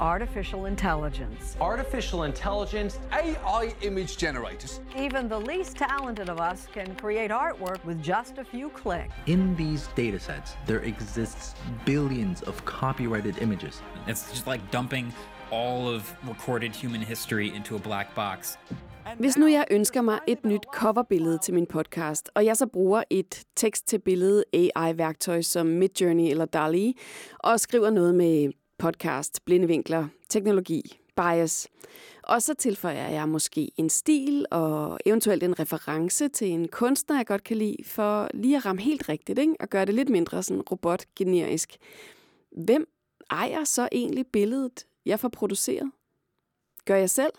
artificial intelligence. Artificial intelligence, AI image generators. Even the least talented of us can create artwork with just a few clicks. In these datasets, there exists billions of copyrighted images. It's just like dumping all of recorded human history into a black box. Hvis nu jeg ønsker mig et nyt coverbillede til min podcast, og jeg så bruger et tekst-til-billede AI-værktøj som Midjourney eller DALL-E, og skriver noget med podcast, blindevinkler, teknologi, bias, og så tilføjer jeg måske en stil og eventuelt en reference til en kunstner, jeg godt kan lide, for lige at ramme helt rigtigt, ikke? og gøre det lidt mindre sådan robotgenerisk. Hvem ejer så egentlig billedet, jeg får produceret? Gør jeg selv?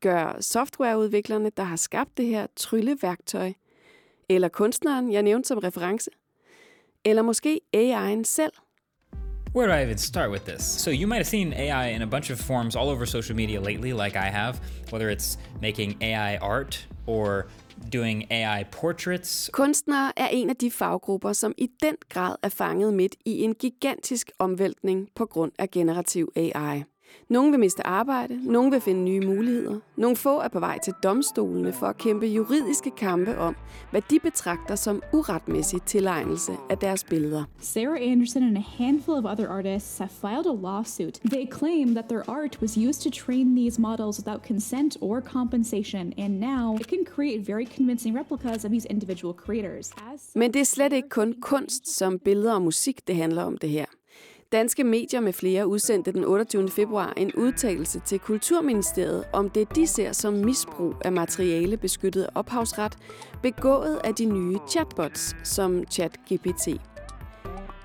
Gør softwareudviklerne, der har skabt det her trylleværktøj? Eller kunstneren, jeg nævnte som reference? Eller måske AI'en selv? Where do I even start with this? So, you might have seen AI in a bunch of forms all over social media lately, like I have, whether it's making AI art or doing AI portraits. Kunstnere er en af de faggrupper, som i den grad er fanget midt i en gigantisk omvæltning på grund af generativ AI. Nogle vil miste arbejde, nogle vil finde nye muligheder. Nogle få er på vej til domstolene for at kæmpe juridiske kampe om, hvad de betragter som uretmæssig tilegnelse af deres billeder. Sarah Anderson and a handful of other artists have filed a lawsuit. They claim that their art was used to train these models without consent or compensation, and now it can create very convincing replicas of these individual creators. Men det er slet ikke kun kunst som billeder og musik, det handler om det her. Danske medier med flere udsendte den 28. februar en udtalelse til Kulturministeriet om det, de ser som misbrug af materiale beskyttet ophavsret, begået af de nye chatbots som ChatGPT.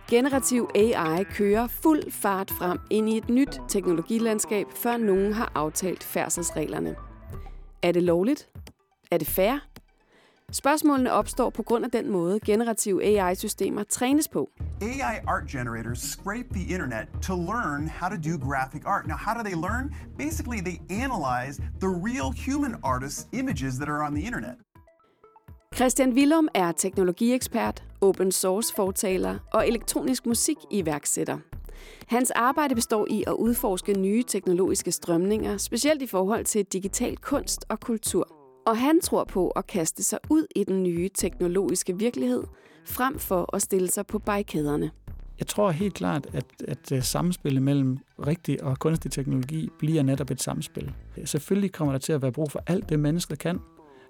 Generativ AI kører fuld fart frem ind i et nyt teknologilandskab, før nogen har aftalt færdselsreglerne. Er det lovligt? Er det fair? Spørgsmålene opstår på grund af den måde, generative AI-systemer trænes på. AI art generators scrape the internet to learn how to do graphic art. Now, how do they learn? Basically, they analyze the real human artists' images that are on the internet. Christian Willum er teknologiekspert, open source fortaler og elektronisk musik iværksætter. Hans arbejde består i at udforske nye teknologiske strømninger, specielt i forhold til digital kunst og kultur. Og han tror på at kaste sig ud i den nye teknologiske virkelighed, frem for at stille sig på barrikaderne. Jeg tror helt klart, at, at øh, samspillet mellem rigtig og kunstig teknologi bliver netop et samspil. Selvfølgelig kommer der til at være brug for alt det, mennesker kan.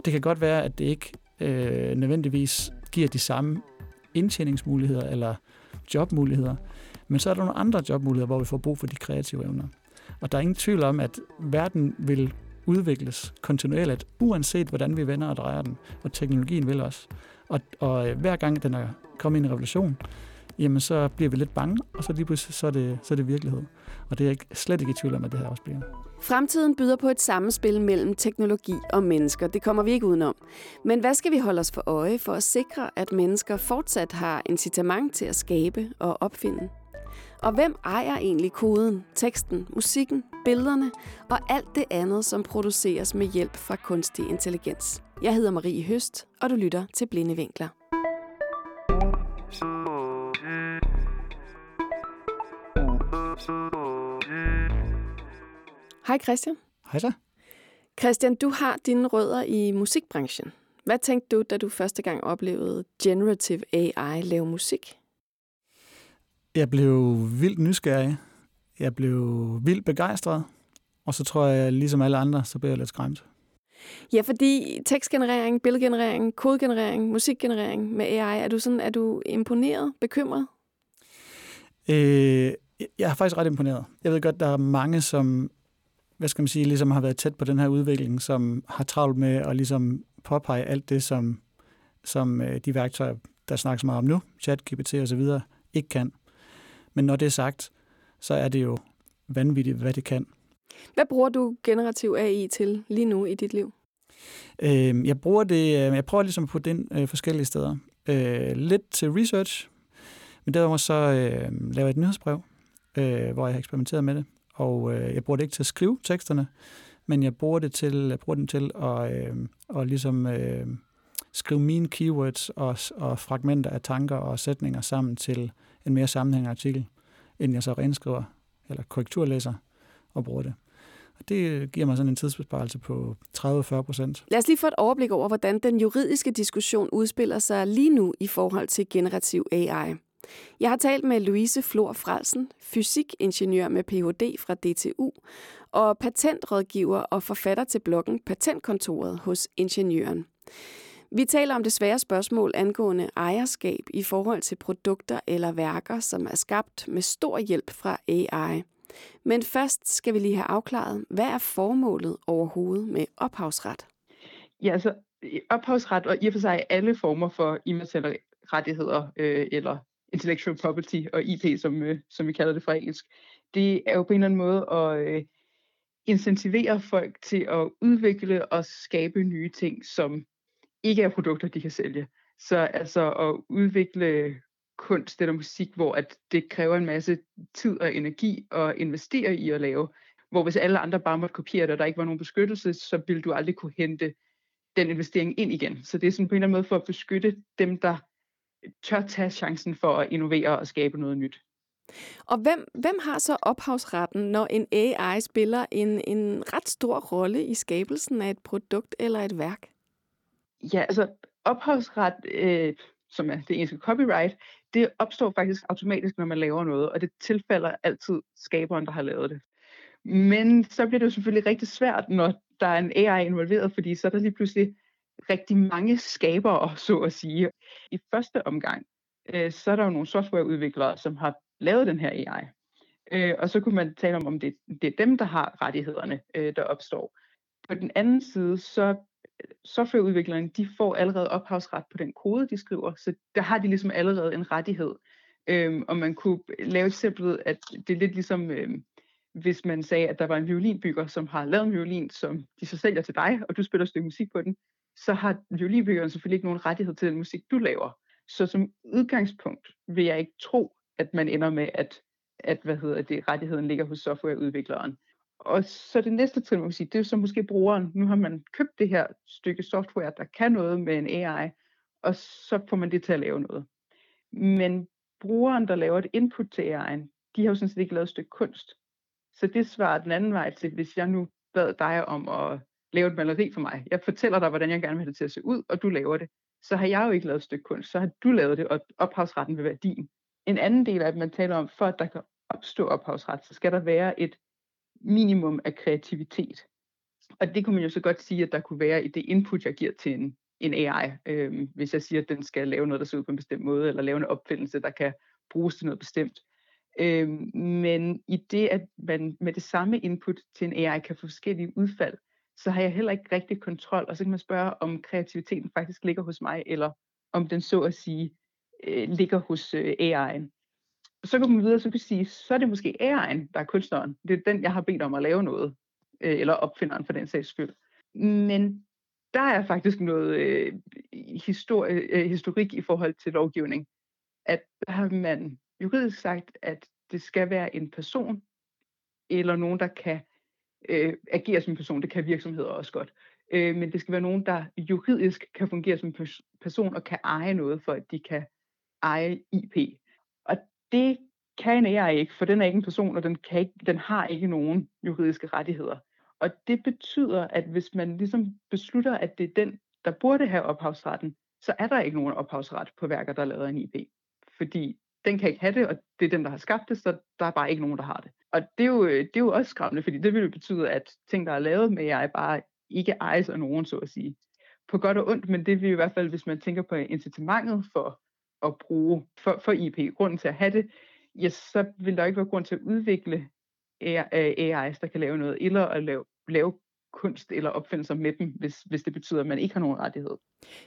Det kan godt være, at det ikke øh, nødvendigvis giver de samme indtjeningsmuligheder eller jobmuligheder, men så er der nogle andre jobmuligheder, hvor vi får brug for de kreative evner. Og der er ingen tvivl om, at verden vil udvikles kontinuerligt, uanset hvordan vi vender og drejer den, og teknologien vil også. Og, og øh, hver gang den er kommet i en revolution, jamen så bliver vi lidt bange, og så lige pludselig så er det, så er det virkelighed. Og det er jeg slet ikke i tvivl om, at det her også bliver. Fremtiden byder på et sammenspil mellem teknologi og mennesker. Det kommer vi ikke udenom. Men hvad skal vi holde os for øje for at sikre, at mennesker fortsat har incitament til at skabe og opfinde? Og hvem ejer egentlig koden, teksten, musikken, billederne og alt det andet, som produceres med hjælp fra kunstig intelligens? Jeg hedder Marie Høst, og du lytter til Blinde Vinkler. Hej Christian. Hej så. Christian, du har dine rødder i musikbranchen. Hvad tænkte du, da du første gang oplevede generative AI lave musik? Jeg blev vildt nysgerrig. Jeg blev vildt begejstret. Og så tror jeg, ligesom alle andre, så blev jeg lidt skræmt. Ja, fordi tekstgenerering, billedgenerering, kodegenerering, musikgenerering med AI, er du sådan, er du imponeret, bekymret? Øh, jeg er faktisk ret imponeret. Jeg ved godt, der er mange, som hvad skal man sige, ligesom har været tæt på den her udvikling, som har travlt med at ligesom påpege alt det, som, som øh, de værktøjer, der snakkes meget om nu, chat, GPT og så videre, ikke kan. Men når det er sagt, så er det jo vanvittigt, hvad det kan. Hvad bruger du generativ AI til lige nu i dit liv? Øh, jeg bruger det, øh, jeg prøver ligesom at putte ind øh, forskellige steder. Øh, lidt til research, men derudover så øh, laver jeg et nyhedsbrev, øh, hvor jeg har eksperimenteret med det. Og øh, jeg bruger det ikke til at skrive teksterne, men jeg bruger det til, jeg bruger den til at, øh, at ligesom, øh, skrive mine keywords og, og fragmenter af tanker og sætninger sammen til en mere sammenhængende artikel, end jeg så renskriver eller korrekturlæser og bruger det. Og det giver mig sådan en tidsbesparelse på 30-40 procent. Lad os lige få et overblik over, hvordan den juridiske diskussion udspiller sig lige nu i forhold til generativ AI. Jeg har talt med Louise Flor Frelsen, fysikingeniør med Ph.D. fra DTU, og patentrådgiver og forfatter til bloggen Patentkontoret hos Ingeniøren. Vi taler om det svære spørgsmål angående ejerskab i forhold til produkter eller værker, som er skabt med stor hjælp fra AI. Men først skal vi lige have afklaret, hvad er formålet overhovedet med ophavsret? Ja, altså ophavsret og i og for sig alle former for immaterielle rettigheder øh, eller intellectual property og IP, som, øh, som vi kalder det fra engelsk, det er jo på en eller anden måde at øh, incentivere folk til at udvikle og skabe nye ting, som ikke er produkter, de kan sælge. Så altså at udvikle kunst eller musik, hvor at det kræver en masse tid og energi at investere i at lave, hvor hvis alle andre bare måtte kopiere det, og der ikke var nogen beskyttelse, så ville du aldrig kunne hente den investering ind igen. Så det er sådan på en eller anden måde for at beskytte dem, der tør tage chancen for at innovere og skabe noget nyt. Og hvem, hvem har så ophavsretten, når en AI spiller en, en ret stor rolle i skabelsen af et produkt eller et værk? Ja, altså ophavsret, øh, som er det engelske copyright, det opstår faktisk automatisk, når man laver noget, og det tilfalder altid skaberen, der har lavet det. Men så bliver det jo selvfølgelig rigtig svært, når der er en AI involveret, fordi så er der lige pludselig rigtig mange skabere, så at sige. I første omgang, øh, så er der jo nogle softwareudviklere, som har lavet den her AI. Øh, og så kunne man tale om, om det, det er dem, der har rettighederne, øh, der opstår. På den anden side, så softwareudviklerne, de får allerede ophavsret på den kode, de skriver, så der har de ligesom allerede en rettighed. Øhm, og man kunne lave et eksempel, at det er lidt ligesom, øhm, hvis man sagde, at der var en violinbygger, som har lavet en violin, som de så sælger til dig, og du spiller et stykke musik på den, så har violinbyggeren selvfølgelig ikke nogen rettighed til den musik, du laver. Så som udgangspunkt vil jeg ikke tro, at man ender med, at, at hvad hedder det, rettigheden ligger hos softwareudvikleren. Og så det næste trin, man kan sige, det er så måske brugeren. Nu har man købt det her stykke software, der kan noget med en AI, og så får man det til at lave noget. Men brugeren, der laver et input til AI'en, de har jo sådan set ikke lavet et stykke kunst. Så det svarer den anden vej til, hvis jeg nu bad dig om at lave et maleri for mig. Jeg fortæller dig, hvordan jeg gerne vil have det til at se ud, og du laver det. Så har jeg jo ikke lavet et stykke kunst, så har du lavet det, og ophavsretten vil være din. En anden del af at man taler om, for at der kan opstå ophavsret, så skal der være et minimum af kreativitet. Og det kunne man jo så godt sige, at der kunne være i det input, jeg giver til en, en AI. Øhm, hvis jeg siger, at den skal lave noget, der ser ud på en bestemt måde, eller lave en opfindelse, der kan bruges til noget bestemt. Øhm, men i det, at man med det samme input til en AI kan få forskellige udfald, så har jeg heller ikke rigtig kontrol. Og så kan man spørge, om kreativiteten faktisk ligger hos mig, eller om den så at sige øh, ligger hos øh, AI'en så går man videre, så kan sige, så er det måske AI'en, der er kunstneren. Det er den, jeg har bedt om at lave noget, øh, eller opfinderen for den sags skyld. Men der er faktisk noget øh, histori- øh, historik i forhold til lovgivning, at der har man juridisk sagt, at det skal være en person, eller nogen, der kan øh, agere som en person. Det kan virksomheder også godt. Øh, men det skal være nogen, der juridisk kan fungere som en person og kan eje noget, for at de kan eje IP. Det kan jeg ikke, for den er ikke en person, og den, kan ikke, den har ikke nogen juridiske rettigheder. Og det betyder, at hvis man ligesom beslutter, at det er den, der burde have ophavsretten, så er der ikke nogen ophavsret på værker, der er lavet en IP. Fordi den kan ikke have det, og det er den, der har skabt det, så der er bare ikke nogen, der har det. Og det er jo, det er jo også skræmmende, fordi det vil jo betyde, at ting, der er lavet med jeg bare ikke ejes af nogen, så at sige. På godt og ondt, men det vil i hvert fald, hvis man tænker på incitamentet for at bruge for, for IP, grunden til at have det, ja, så vil der ikke være grund til at udvikle AI's, der kan lave noget, eller at lave, lave kunst eller opfindelser med dem, hvis, hvis det betyder, at man ikke har nogen rettighed.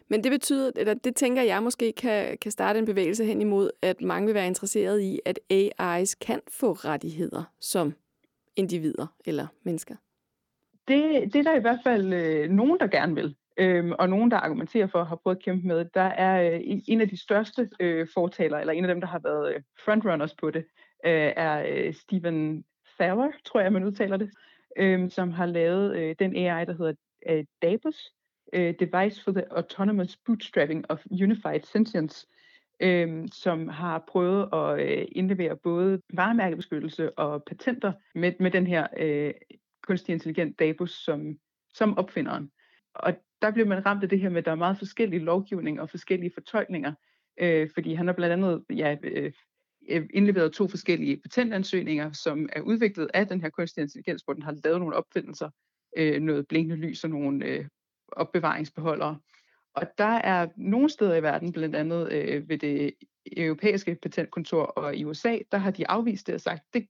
Men det betyder, eller det tænker jeg måske kan, kan starte en bevægelse hen imod, at mange vil være interesseret i, at AI's kan få rettigheder som individer eller mennesker. Det, det er der i hvert fald øh, nogen, der gerne vil øhm, og nogen, der argumenterer for, at have prøvet at kæmpe med. Der er øh, en af de største øh, fortalere, eller en af dem, der har været øh, frontrunners på det, øh, er øh, Stephen Thaler, tror jeg, man udtaler det, øh, som har lavet øh, den AI, der hedder øh, DABUS, øh, Device for the Autonomous Bootstrapping of Unified Sentience, øh, som har prøvet at øh, indlevere både varemærkebeskyttelse og patenter med, med den her øh, kunstig intelligent Dabus som, som opfinderen. Og der bliver man ramt af det her med, at der er meget forskellige lovgivning og forskellige fortolkninger, øh, fordi han har blandt andet ja, øh, indleveret to forskellige patentansøgninger, som er udviklet af den her kunstig intelligens, hvor den har lavet nogle opfindelser, øh, noget blinkende lys og nogle øh, opbevaringsbeholdere. Og der er nogle steder i verden, blandt andet øh, ved det europæiske patentkontor og i USA, der har de afvist det og sagt, det,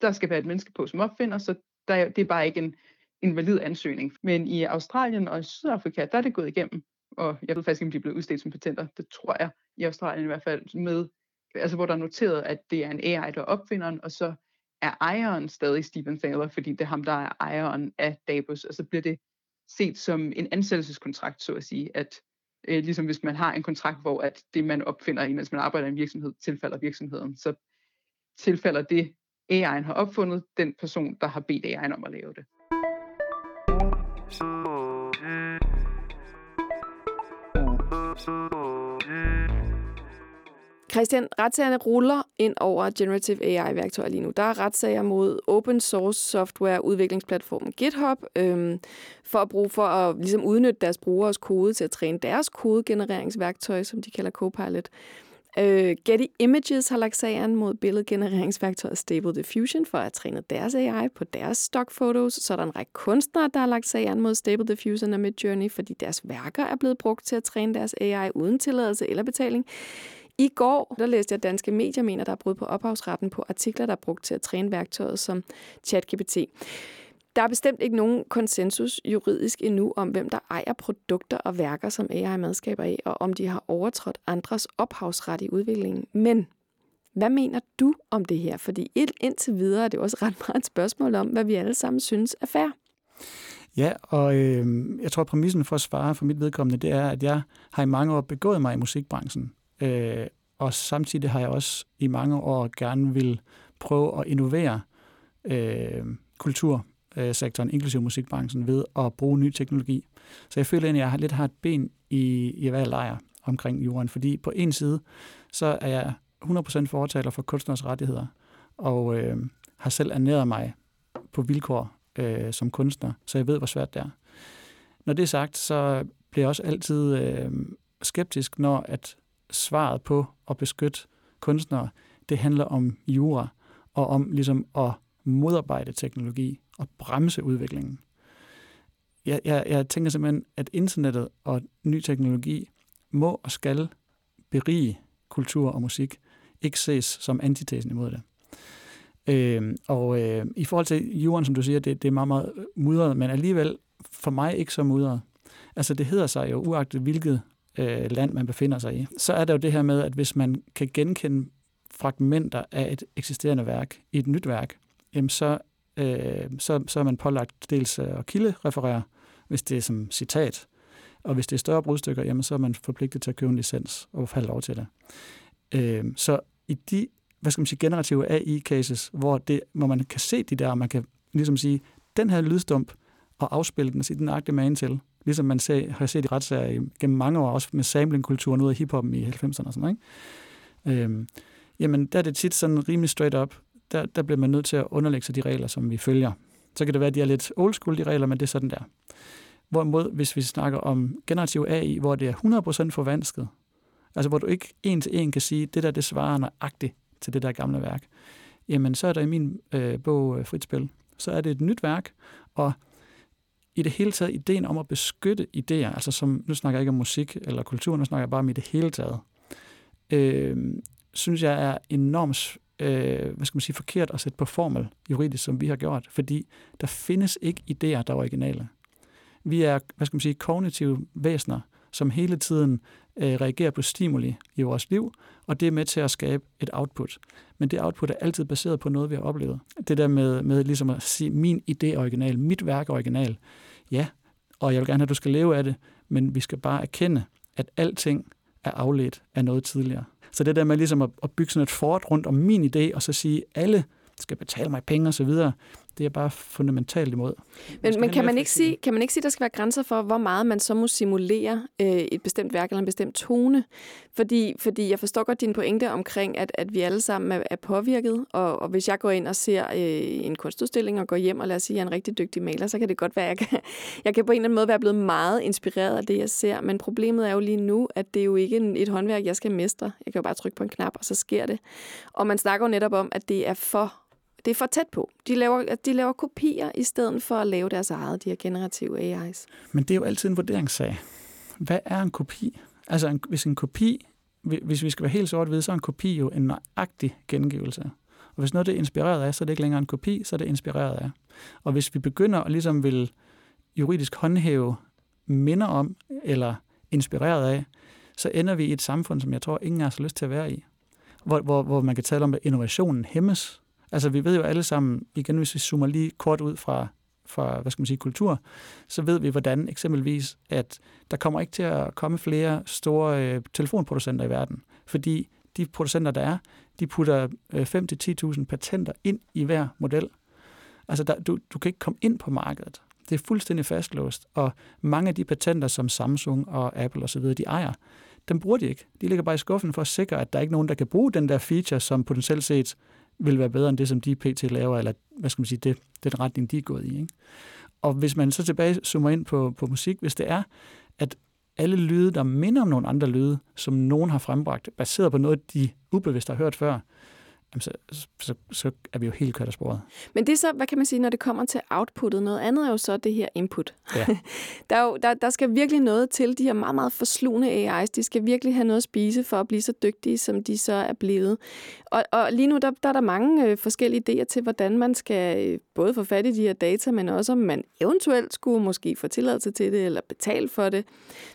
der skal være et menneske på som opfinder, så der, det er bare ikke en, en valid ansøgning. Men i Australien og Sydafrika, der er det gået igennem, og jeg ved faktisk ikke, om de er blevet udstedt som patenter, det tror jeg, i Australien i hvert fald, med, altså hvor der er noteret, at det er en AI, der er opfinderen, og så er ejeren stadig Stephen Thaler, fordi det er ham, der er ejeren af Dabus, og så bliver det set som en ansættelseskontrakt, så at sige, at øh, ligesom hvis man har en kontrakt, hvor at det, man opfinder, mens man arbejder i en virksomhed, tilfalder virksomheden, så tilfalder det, AI'en har opfundet, den person, der har bedt AI'en om at lave det. Christian, retssagerne ruller ind over generative AI-værktøjer lige nu. Der er retssager mod open source software udviklingsplatformen GitHub øhm, for at bruge for at ligesom udnytte deres brugeres kode til at træne deres kodegenereringsværktøj, som de kalder Copilot. Øh, Getty Images har lagt sagen mod billedgenereringsværktøjet Stable Diffusion for at træne deres AI på deres stockfotos. Så er der en række kunstnere, der har lagt sagen mod Stable Diffusion og Midjourney, fordi deres værker er blevet brugt til at træne deres AI uden tilladelse eller betaling. I går der læste jeg, at danske medier mener, der er brud på ophavsretten på artikler, der er brugt til at træne værktøjet som ChatGPT. Der er bestemt ikke nogen konsensus juridisk endnu om, hvem der ejer produkter og værker, som AI medskaber af, og om de har overtrådt andres ophavsret i udviklingen. Men hvad mener du om det her? Fordi indtil videre er det også ret meget et spørgsmål om, hvad vi alle sammen synes er fair. Ja, og øh, jeg tror, at præmissen for at svare for mit vedkommende, det er, at jeg har i mange år begået mig i musikbranchen. Øh, og samtidig har jeg også i mange år gerne vil prøve at innovere øh, kultursektoren, inklusive musikbranchen, ved at bruge ny teknologi. Så jeg føler at jeg lidt har et ben i, i hver lejr omkring jorden, fordi på en side, så er jeg 100% fortaler for kunstners rettigheder, og øh, har selv ernæret mig på vilkår øh, som kunstner, så jeg ved, hvor svært det er. Når det er sagt, så bliver jeg også altid øh, skeptisk, når at svaret på at beskytte kunstnere, det handler om jura og om ligesom at modarbejde teknologi og bremse udviklingen. Jeg, jeg, jeg tænker simpelthen, at internettet og ny teknologi må og skal berige kultur og musik, ikke ses som antitesen imod det. Øh, og øh, i forhold til jorden, som du siger, det, det er meget, meget mudret, men alligevel for mig ikke så mudret. Altså det hedder sig jo, uagtet hvilket øh, land, man befinder sig i. Så er der jo det her med, at hvis man kan genkende fragmenter af et eksisterende værk i et nyt værk, jamen så, øh, så, så er man pålagt dels at kildereferere, hvis det er som citat, og hvis det er større brudstykker, jamen så er man forpligtet til at købe en licens og falde lov til det. Øh, så i de hvad skal man sige, generative AI-cases, hvor, det, hvor man kan se de der, og man kan ligesom sige, den her lydstump, og afspille den og sige, den agte man til, ligesom man ser, har set i retssager gennem mange år, også med samlingkulturen ud af hiphoppen i 90'erne og sådan noget. Ikke? Øhm, jamen, der er det tit sådan rimelig straight up. Der, der bliver man nødt til at underlægge sig de regler, som vi følger. Så kan det være, at de er lidt old school, de regler, men det er sådan der. Hvorimod, hvis vi snakker om generativ AI, hvor det er 100% forvansket, altså hvor du ikke en til en kan sige, det der, det svarer nøjagtigt til det der gamle værk, jamen så er der i min øh, bog øh, Frit Spil, så er det et nyt værk, og i det hele taget ideen om at beskytte idéer, altså som, nu snakker jeg ikke om musik eller kultur, nu snakker jeg bare om i det hele taget, øh, synes jeg er enormt øh, hvad skal man sige, forkert at sætte på formel juridisk, som vi har gjort, fordi der findes ikke idéer, der er originale. Vi er, hvad skal man sige, kognitive væsener, som hele tiden øh, reagerer på stimuli i vores liv, og det er med til at skabe et output. Men det output er altid baseret på noget, vi har oplevet. Det der med, med ligesom at sige, min idé er original, mit værk er original. Ja, og jeg vil gerne have, at du skal leve af det, men vi skal bare erkende, at alting er afledt af noget tidligere. Så det der med ligesom at, at bygge sådan et fort rundt om min idé, og så sige, alle skal betale mig penge osv., det er bare fundamentalt imod. Men, men kan, man ikke sige, kan man ikke sige, at der skal være grænser for, hvor meget man så må simulere øh, et bestemt værk eller en bestemt tone? Fordi, fordi jeg forstår godt din pointe omkring, at, at vi alle sammen er, er påvirket, og, og hvis jeg går ind og ser øh, en kunstudstilling og går hjem og lad os sige, at jeg er en rigtig dygtig maler, så kan det godt være, at jeg kan, jeg kan på en eller anden måde være blevet meget inspireret af det, jeg ser. Men problemet er jo lige nu, at det er jo ikke et håndværk, jeg skal mestre. Jeg kan jo bare trykke på en knap, og så sker det. Og man snakker jo netop om, at det er for det er for tæt på. De laver, de laver kopier i stedet for at lave deres eget, de her generative AI's. Men det er jo altid en vurderingssag. Hvad er en kopi? Altså, en, hvis en kopi, hvis vi skal være helt sort hvide, så er en kopi jo en nøjagtig gengivelse. Og hvis noget det er inspireret af, så er det ikke længere en kopi, så er det inspireret af. Og hvis vi begynder at ligesom vil juridisk håndhæve minder om, eller inspireret af, så ender vi i et samfund, som jeg tror, ingen har så lyst til at være i. Hvor, hvor, hvor man kan tale om, at innovationen hæmmes, Altså, vi ved jo alle sammen, igen hvis vi zoomer lige kort ud fra, fra hvad skal man sige, kultur, så ved vi, hvordan eksempelvis, at der kommer ikke til at komme flere store øh, telefonproducenter i verden, fordi de producenter, der er, de putter øh, 5-10.000 patenter ind i hver model. Altså, der, du, du kan ikke komme ind på markedet. Det er fuldstændig fastlåst, og mange af de patenter, som Samsung og Apple osv., de ejer, dem bruger de ikke. De ligger bare i skuffen for at sikre, at der er ikke nogen, der kan bruge den der feature, som potentielt set vil være bedre end det, som de pt. laver, eller hvad skal man sige, det, den retning, de er gået i. Ikke? Og hvis man så tilbage zoomer ind på, på musik, hvis det er, at alle lyde, der minder om nogle andre lyde, som nogen har frembragt, baseret på noget, de ubevidst har hørt før, jamen så, så, så er vi jo helt kørt af sporet. Men det er så, hvad kan man sige, når det kommer til outputtet? Noget andet er jo så det her input. Ja. der, er jo, der, der skal virkelig noget til. De her meget, meget forslugende AI's, de skal virkelig have noget at spise for at blive så dygtige, som de så er blevet. Og, og lige nu, der, der er der mange øh, forskellige idéer til, hvordan man skal øh, både få fat i de her data, men også om man eventuelt skulle måske få tilladelse til det, eller betale for det.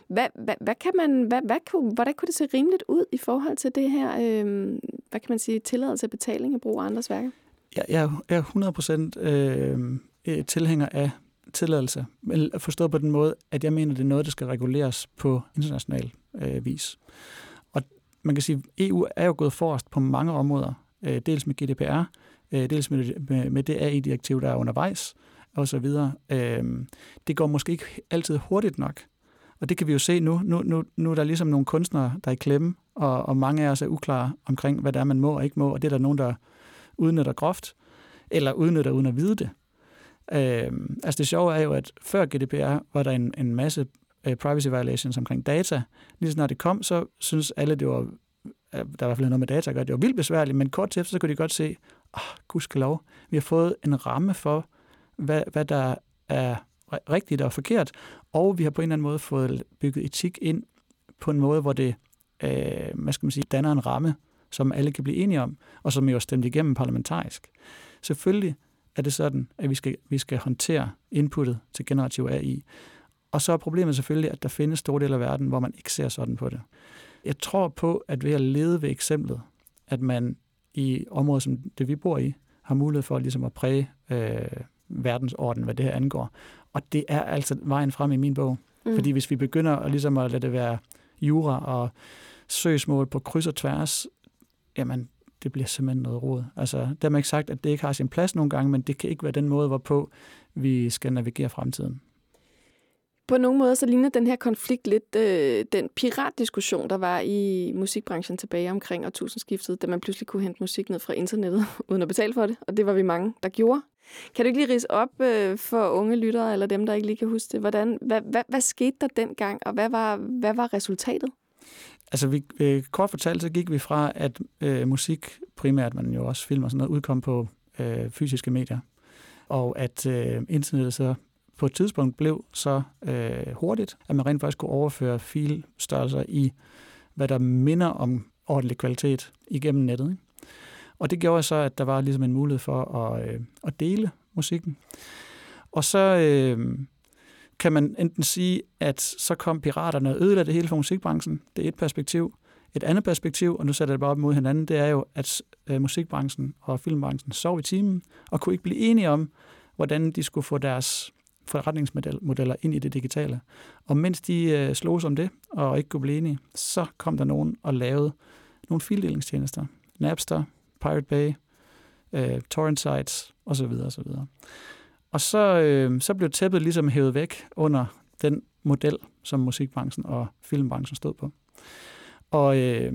Hvad, hvad, hvad kan man, hvad, hvad kunne, hvordan kunne det se rimeligt ud i forhold til det her, øh, hvad kan man sige, tilladelse til betaling af brug af andres værker? Jeg, jeg er 100% øh, øh, tilhænger af tilladelse, men forstået på den måde, at jeg mener, det er noget, der skal reguleres på international øh, vis. Og man kan sige, at EU er jo gået forrest på mange områder, øh, dels med GDPR, øh, dels med, med, med det AI-direktiv, der er undervejs, og så videre. Øh, det går måske ikke altid hurtigt nok, og det kan vi jo se nu. Nu, nu, nu er der ligesom nogle kunstnere, der er i klemme, og, og mange af os er uklare omkring, hvad der er, man må og ikke må, og det er der nogen, der udnytter groft, eller udnytter uden at vide det. Øh, altså det sjove er jo, at før GDPR var der en, en masse øh, privacy violations omkring data. Lige snart det kom, så synes alle, det var, der var i hvert fald noget med data at gøre, det var vildt besværligt, men kort til efter, så kunne de godt se, åh, oh, gudskelov, vi har fået en ramme for, hvad, hvad der er rigtigt og forkert, og vi har på en eller anden måde fået bygget etik ind på en måde, hvor det øh, hvad skal man sige, danner en ramme, som alle kan blive enige om, og som jo er stemt igennem parlamentarisk. Selvfølgelig er det sådan, at vi skal, vi skal håndtere inputtet til generativ AI. Og så er problemet selvfølgelig, at der findes store dele af verden, hvor man ikke ser sådan på det. Jeg tror på, at ved at lede ved eksemplet, at man i områder som det, vi bor i, har mulighed for ligesom at præge øh, verdensorden, hvad det her angår. Og det er altså vejen frem i min bog. Mm. Fordi hvis vi begynder at, ligesom at lade det være jura og søgsmål på kryds og tværs, jamen, det bliver simpelthen noget råd. Altså, der har ikke sagt, at det ikke har sin plads nogle gange, men det kan ikke være den måde, hvorpå vi skal navigere fremtiden. På nogle måder så ligner den her konflikt lidt øh, den piratdiskussion, der var i musikbranchen tilbage omkring årtusindskiftet, da man pludselig kunne hente musik ned fra internettet uden at betale for det, og det var vi mange, der gjorde. Kan du ikke lige rise op øh, for unge lyttere, eller dem, der ikke lige kan huske det? Hvordan, hvad, hvad, hvad skete der dengang, og hvad var, hvad var resultatet? Altså, vi, øh, kort fortalt, så gik vi fra, at øh, musik, primært, men jo også film og sådan noget, udkom på øh, fysiske medier. Og at øh, internettet så på et tidspunkt blev så øh, hurtigt, at man rent faktisk kunne overføre filstørrelser i, hvad der minder om ordentlig kvalitet igennem nettet. Ikke? Og det gjorde så, at der var ligesom en mulighed for at, øh, at dele musikken. Og så øh, kan man enten sige, at så kom piraterne og ødelagde det hele for musikbranchen. Det er et perspektiv. Et andet perspektiv, og nu sætter jeg det bare op mod hinanden, det er jo, at øh, musikbranchen og filmbranchen sov i timen og kunne ikke blive enige om, hvordan de skulle få deres forretningsmodeller ind i det digitale. Og mens de øh, slog om det og ikke kunne blive enige, så kom der nogen og lavede nogle fildelingstjenester. Napster, Pirate Bay, øh, torrent sites, og så videre, og så videre. Og så, øh, så blev tæppet ligesom hævet væk under den model, som musikbranchen og filmbranchen stod på. Og øh,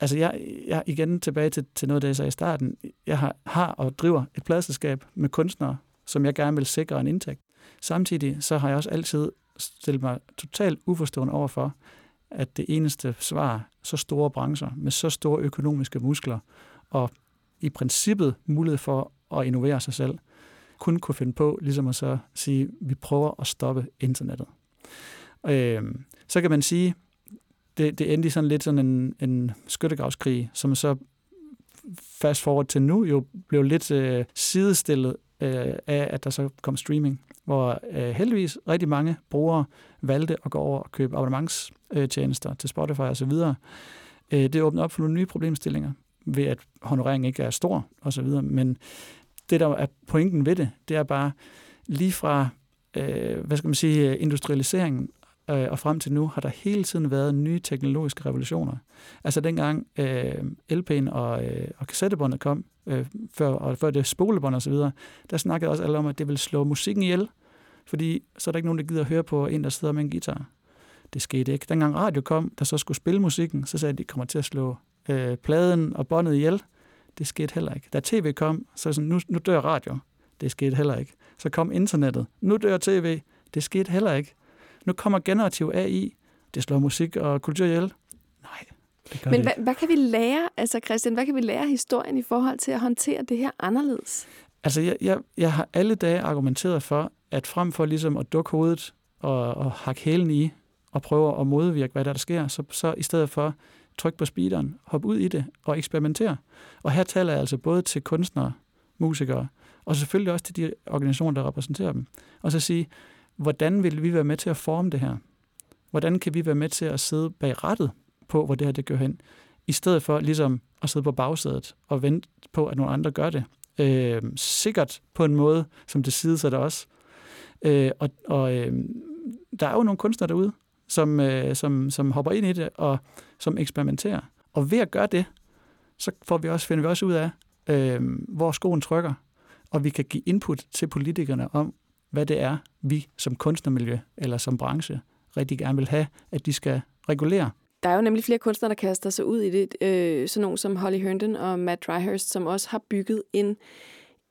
altså jeg, jeg igen tilbage til, til noget der det, jeg sagde i starten. Jeg har, har og driver et pladselskab med kunstnere, som jeg gerne vil sikre en indtægt. Samtidig så har jeg også altid stillet mig totalt uforstående over for, at det eneste svar, så store brancher med så store økonomiske muskler og i princippet mulighed for at innovere sig selv, kun kunne finde på ligesom at så sige, vi prøver at stoppe internettet. Øh, så kan man sige, det, det endte i sådan lidt sådan en, en skyttegravskrig, som så fast forward til nu jo blev lidt øh, sidestillet øh, af, at der så kom streaming, hvor øh, heldigvis rigtig mange brugere valgte at gå over og købe abonnementstjenester til Spotify osv. Øh, det åbner op for nogle nye problemstillinger ved, at honoreringen ikke er stor osv., men det, der er pointen ved det, det er bare lige fra øh, hvad skal man sige, industrialiseringen øh, og frem til nu har der hele tiden været nye teknologiske revolutioner. Altså dengang øh, LP'en og, øh, og kassettebåndet kom, øh, før, og før det spolebånd og så videre, der snakkede også alle om, at det ville slå musikken ihjel, fordi så er der ikke nogen, der gider at høre på en, der sidder med en guitar. Det skete ikke. Dengang radio kom, der så skulle spille musikken, så sagde de, at de kommer til at slå øh, pladen og båndet ihjel. Det skete heller ikke. Da tv kom, så sådan, nu, nu dør radio. Det skete heller ikke. Så kom internettet. Nu dør tv. Det skete heller ikke. Nu kommer generativ AI. Det slår musik og kultur ihjel. Nej, det gør Men det hvad, hvad kan vi lære, altså Christian, hvad kan vi lære historien i forhold til at håndtere det her anderledes? Altså, jeg, jeg, jeg har alle dage argumenteret for, at frem for ligesom at dukke hovedet og, og hakke hælen i og prøve at modvirke, hvad der, der sker, så, så i stedet for tryk på speederen, hop ud i det og eksperimenter. Og her taler jeg altså både til kunstnere, musikere, og selvfølgelig også til de organisationer, der repræsenterer dem. Og så sige, hvordan vil vi være med til at forme det her? Hvordan kan vi være med til at sidde bag rettet på, hvor det her det gør hen? I stedet for ligesom at sidde på bagsædet og vente på, at nogle andre gør det. Øh, sikkert på en måde, som det sidesætter os. Øh, og og øh, der er jo nogle kunstnere derude, som, øh, som, som hopper ind i det og som eksperimenterer. Og ved at gøre det, så får vi også, finder vi også ud af, øh, hvor skoen trykker, og vi kan give input til politikerne om, hvad det er, vi som kunstnermiljø eller som branche rigtig gerne vil have, at de skal regulere. Der er jo nemlig flere kunstnere, der kaster sig ud i det. Øh, sådan nogen som Holly Herndon og Matt Dryhurst, som også har bygget en,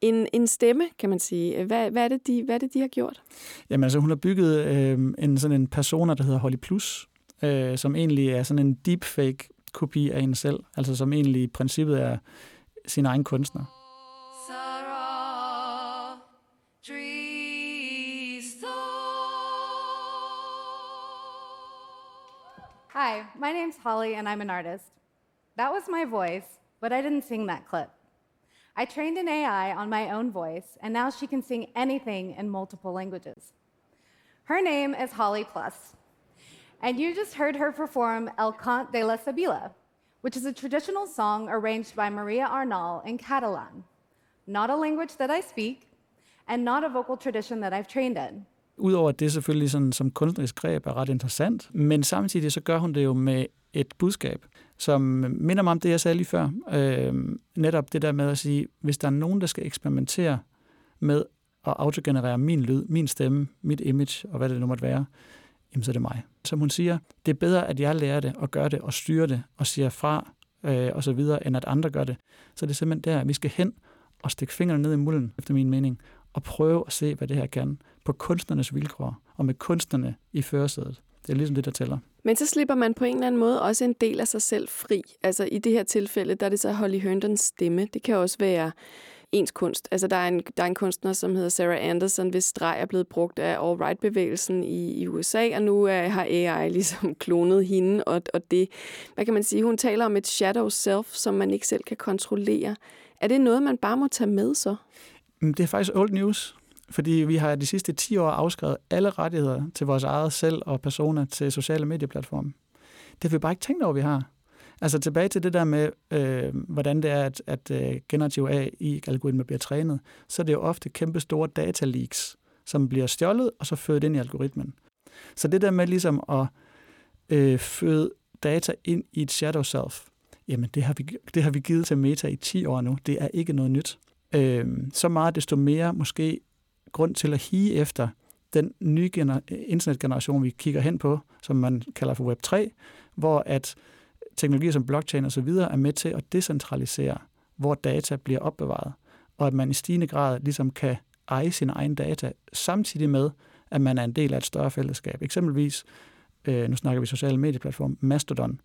en, en stemme, kan man sige. Hvad, hvad, er det, de, hvad er det, de har gjort? Jamen altså, hun har bygget øh, en sådan en persona, der hedder Holly Plus, øh, som egentlig er sådan en deepfake kopi af en selv, altså som egentlig i princippet er sin egen kunstner. Hi, my name's Holly and I'm an artist. That was my voice, but I didn't sing that clip. I trained an AI on my own voice, and now she can sing anything in multiple languages. Her name is Holly Plus, and you just heard her perform El Cant de la Sabila, which is a traditional song arranged by Maria Arnal in Catalan, not a language that I speak, and not a vocal tradition that I've trained in. Udover at det selvfølgelig sådan, som kunstnerisk greb er ret interessant, men samtidig så gør hun det jo med et budskab, som minder mig om det, jeg sagde lige før. Øh, netop det der med at sige, hvis der er nogen, der skal eksperimentere med at autogenerere min lyd, min stemme, mit image og hvad det nu måtte være, jamen så er det mig. Som hun siger, det er bedre, at jeg lærer det og gør det og styrer det og siger fra øh, og så videre, end at andre gør det. Så det er simpelthen der, vi skal hen og stikke fingrene ned i mulden, efter min mening, og prøve at se, hvad det her kan på kunstnernes vilkår og med kunstnerne i førersædet. Det er ligesom det, der tæller. Men så slipper man på en eller anden måde også en del af sig selv fri. Altså i det her tilfælde, der er det så Holly Herndons stemme. Det kan også være ens kunst. Altså der er en, der er en kunstner, som hedder Sarah Anderson, hvis streg er blevet brugt af alt-right-bevægelsen i, i USA, og nu er, har AI ligesom klonet hende, og, og det, hvad kan man sige, hun taler om et shadow self, som man ikke selv kan kontrollere. Er det noget, man bare må tage med så? Det er faktisk old news, fordi vi har de sidste 10 år afskrevet alle rettigheder til vores eget selv og personer til sociale medieplatforme. Det har vi bare ikke tænkt over, vi har. Altså tilbage til det der med, øh, hvordan det er, at, at øh, generativ AI-algoritmer bliver trænet, så er det jo ofte kæmpe store dataleaks, som bliver stjålet og så født ind i algoritmen. Så det der med ligesom at øh, føde data ind i et shadow self, jamen det har, vi, det har vi givet til Meta i 10 år nu. Det er ikke noget nyt. øh, så meget desto mere måske grund til at hige efter den nye gener- internetgeneration, vi kigger hen på, som man kalder for Web 3, hvor at teknologier som blockchain og så videre er med til at decentralisere, hvor data bliver opbevaret, og at man i stigende grad ligesom kan eje sin egen data, samtidig med, at man er en del af et større fællesskab. Eksempelvis, øh, nu snakker vi sociale medieplatform, Mastodon,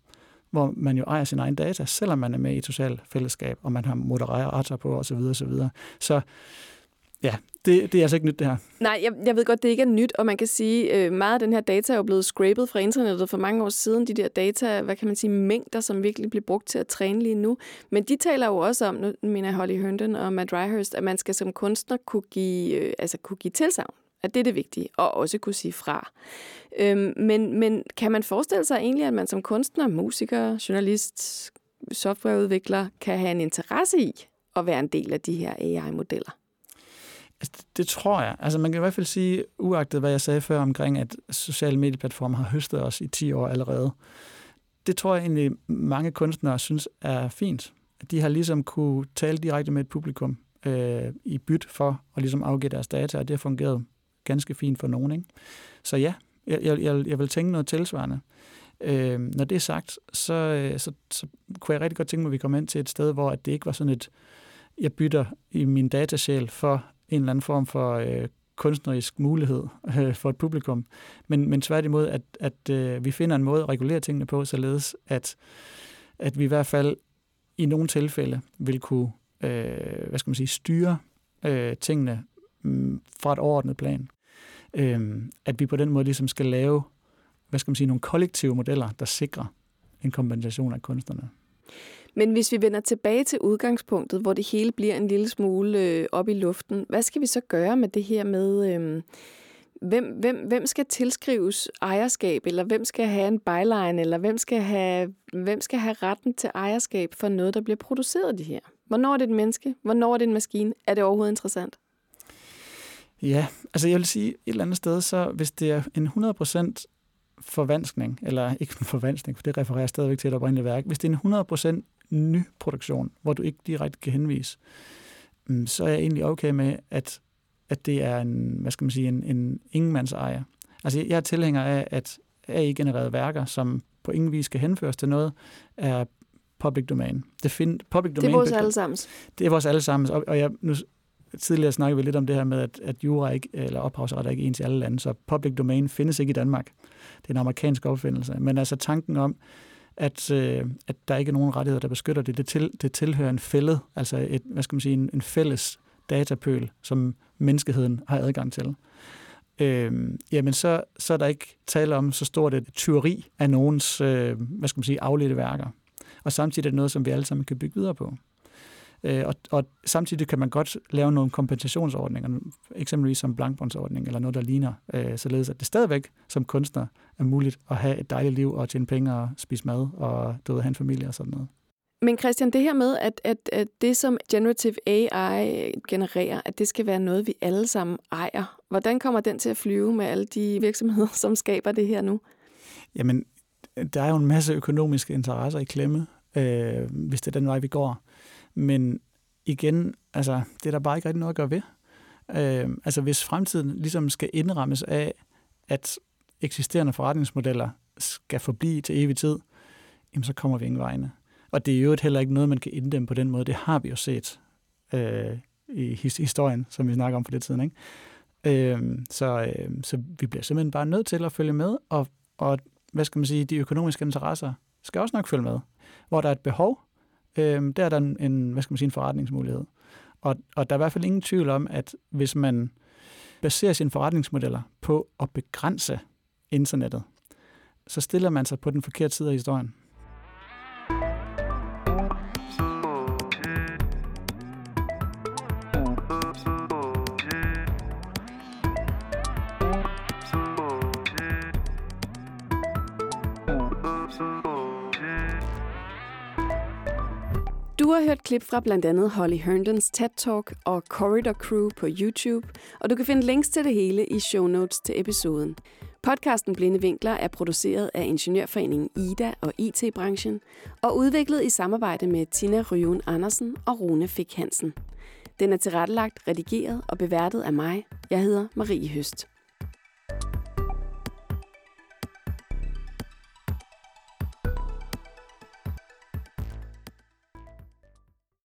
hvor man jo ejer sin egen data, selvom man er med i et socialt fællesskab, og man har moderatorer på osv. osv. Så, videre. så ja, det, det er altså ikke nyt, det her. Nej, jeg, jeg ved godt, det ikke er nyt, og man kan sige, øh, meget af den her data er jo blevet scrapet fra internettet for mange år siden. De der data, hvad kan man sige, mængder, som virkelig bliver brugt til at træne lige nu. Men de taler jo også om, nu mener Holly Herndon og Matt Ryhurst, at man skal som kunstner kunne give, øh, altså kunne give tilsavn at det er det vigtige, og også kunne sige fra. Øhm, men, men kan man forestille sig egentlig, at man som kunstner, musiker, journalist, softwareudvikler, kan have en interesse i at være en del af de her AI-modeller? Altså, det tror jeg. Altså man kan i hvert fald sige, uagtet hvad jeg sagde før omkring, at sociale medieplatformer har høstet os i 10 år allerede. Det tror jeg egentlig, mange kunstnere synes er fint. De har ligesom kunne tale direkte med et publikum øh, i byt for at ligesom afgive deres data, og det har fungeret ganske fint for nogen. Ikke? Så ja, jeg, jeg, jeg vil tænke noget tilsvarende. Øh, når det er sagt, så, øh, så, så kunne jeg rigtig godt tænke mig, at vi kommer ind til et sted, hvor at det ikke var sådan et, jeg bytter i min datasjæl for en eller anden form for øh, kunstnerisk mulighed øh, for et publikum, men, men tværtimod, at, at øh, vi finder en måde at regulere tingene på, således at, at vi i hvert fald i nogle tilfælde vil kunne øh, hvad skal man sige, styre øh, tingene mh, fra et overordnet plan. Øh, at vi på den måde ligesom skal lave hvad skal man sige, nogle kollektive modeller, der sikrer en kompensation af kunstnerne. Men hvis vi vender tilbage til udgangspunktet, hvor det hele bliver en lille smule øh, op i luften, hvad skal vi så gøre med det her med, øh, hvem, hvem, hvem skal tilskrives ejerskab, eller hvem skal have en byline, eller hvem skal have, hvem skal have retten til ejerskab for noget, der bliver produceret af det her? Hvornår er det et menneske? Hvornår er det en maskine? Er det overhovedet interessant? Ja, altså jeg vil sige et eller andet sted, så hvis det er en 100% forvanskning, eller ikke forvanskning, for det refererer stadigvæk til et oprindeligt værk, hvis det er en 100% ny produktion, hvor du ikke direkte kan henvise, mm, så er jeg egentlig okay med, at, at det er en, hvad skal man sige, en, en ingenmands ejer. Altså jeg er tilhænger af, at AI-genererede værker, som på ingen vis skal henføres til noget, er public domain. Det, find, public domain det er vores allesammens. Det er vores allesammens, og, og jeg, nu, tidligere snakkede vi lidt om det her med, at, at jura ikke, eller ophavsret er ikke ens i alle lande, så public domain findes ikke i Danmark. Det er en amerikansk opfindelse. Men altså tanken om, at, øh, at der ikke er nogen rettigheder, der beskytter det, det, til, det tilhører en fælde, altså et, hvad skal man sige, en, en fælles datapøl, som menneskeheden har adgang til. Øh, jamen så, så er der ikke tale om så stort et tyveri af nogens, øh, hvad skal man sige, afledte værker. Og samtidig er det noget, som vi alle sammen kan bygge videre på. Øh, og, og samtidig kan man godt lave nogle kompensationsordninger, eksempelvis som blankbåndsordning eller noget, der ligner, øh, således at det stadigvæk som kunstner er muligt at have et dejligt liv og tjene penge og spise mad og døde have en familie og sådan noget. Men Christian, det her med, at, at, at det, som generative AI genererer, at det skal være noget, vi alle sammen ejer. Hvordan kommer den til at flyve med alle de virksomheder, som skaber det her nu? Jamen, der er jo en masse økonomiske interesser i klemme, øh, hvis det er den vej, vi går. Men igen, altså, det er der bare ikke rigtig noget at gøre ved. Øh, altså, hvis fremtiden ligesom skal indrammes af, at eksisterende forretningsmodeller skal forblive til evig tid, jamen, så kommer vi ingen vegne. Og det er jo heller ikke noget, man kan inddæmme på den måde. Det har vi jo set øh, i historien, som vi snakker om for det tiden. Ikke? Øh, så, øh, så vi bliver simpelthen bare nødt til at følge med, og, og hvad skal man sige, de økonomiske interesser skal også nok følge med. Hvor der er et behov, øh, der er der en, en, hvad skal man sige, en forretningsmulighed. Og, og der er i hvert fald ingen tvivl om, at hvis man baserer sine forretningsmodeller på at begrænse internettet, så stiller man sig på den forkerte side af historien. Hørt klip fra blandt andet Holly Herndons TED Talk og Corridor Crew på YouTube, og du kan finde links til det hele i show notes til episoden. Podcasten Blinde Vinkler er produceret af Ingeniørforeningen IDA og IT-branchen og udviklet i samarbejde med Tina Ryun Andersen og Rune Fik Hansen. Den er tilrettelagt, redigeret og beværtet af mig. Jeg hedder Marie Høst.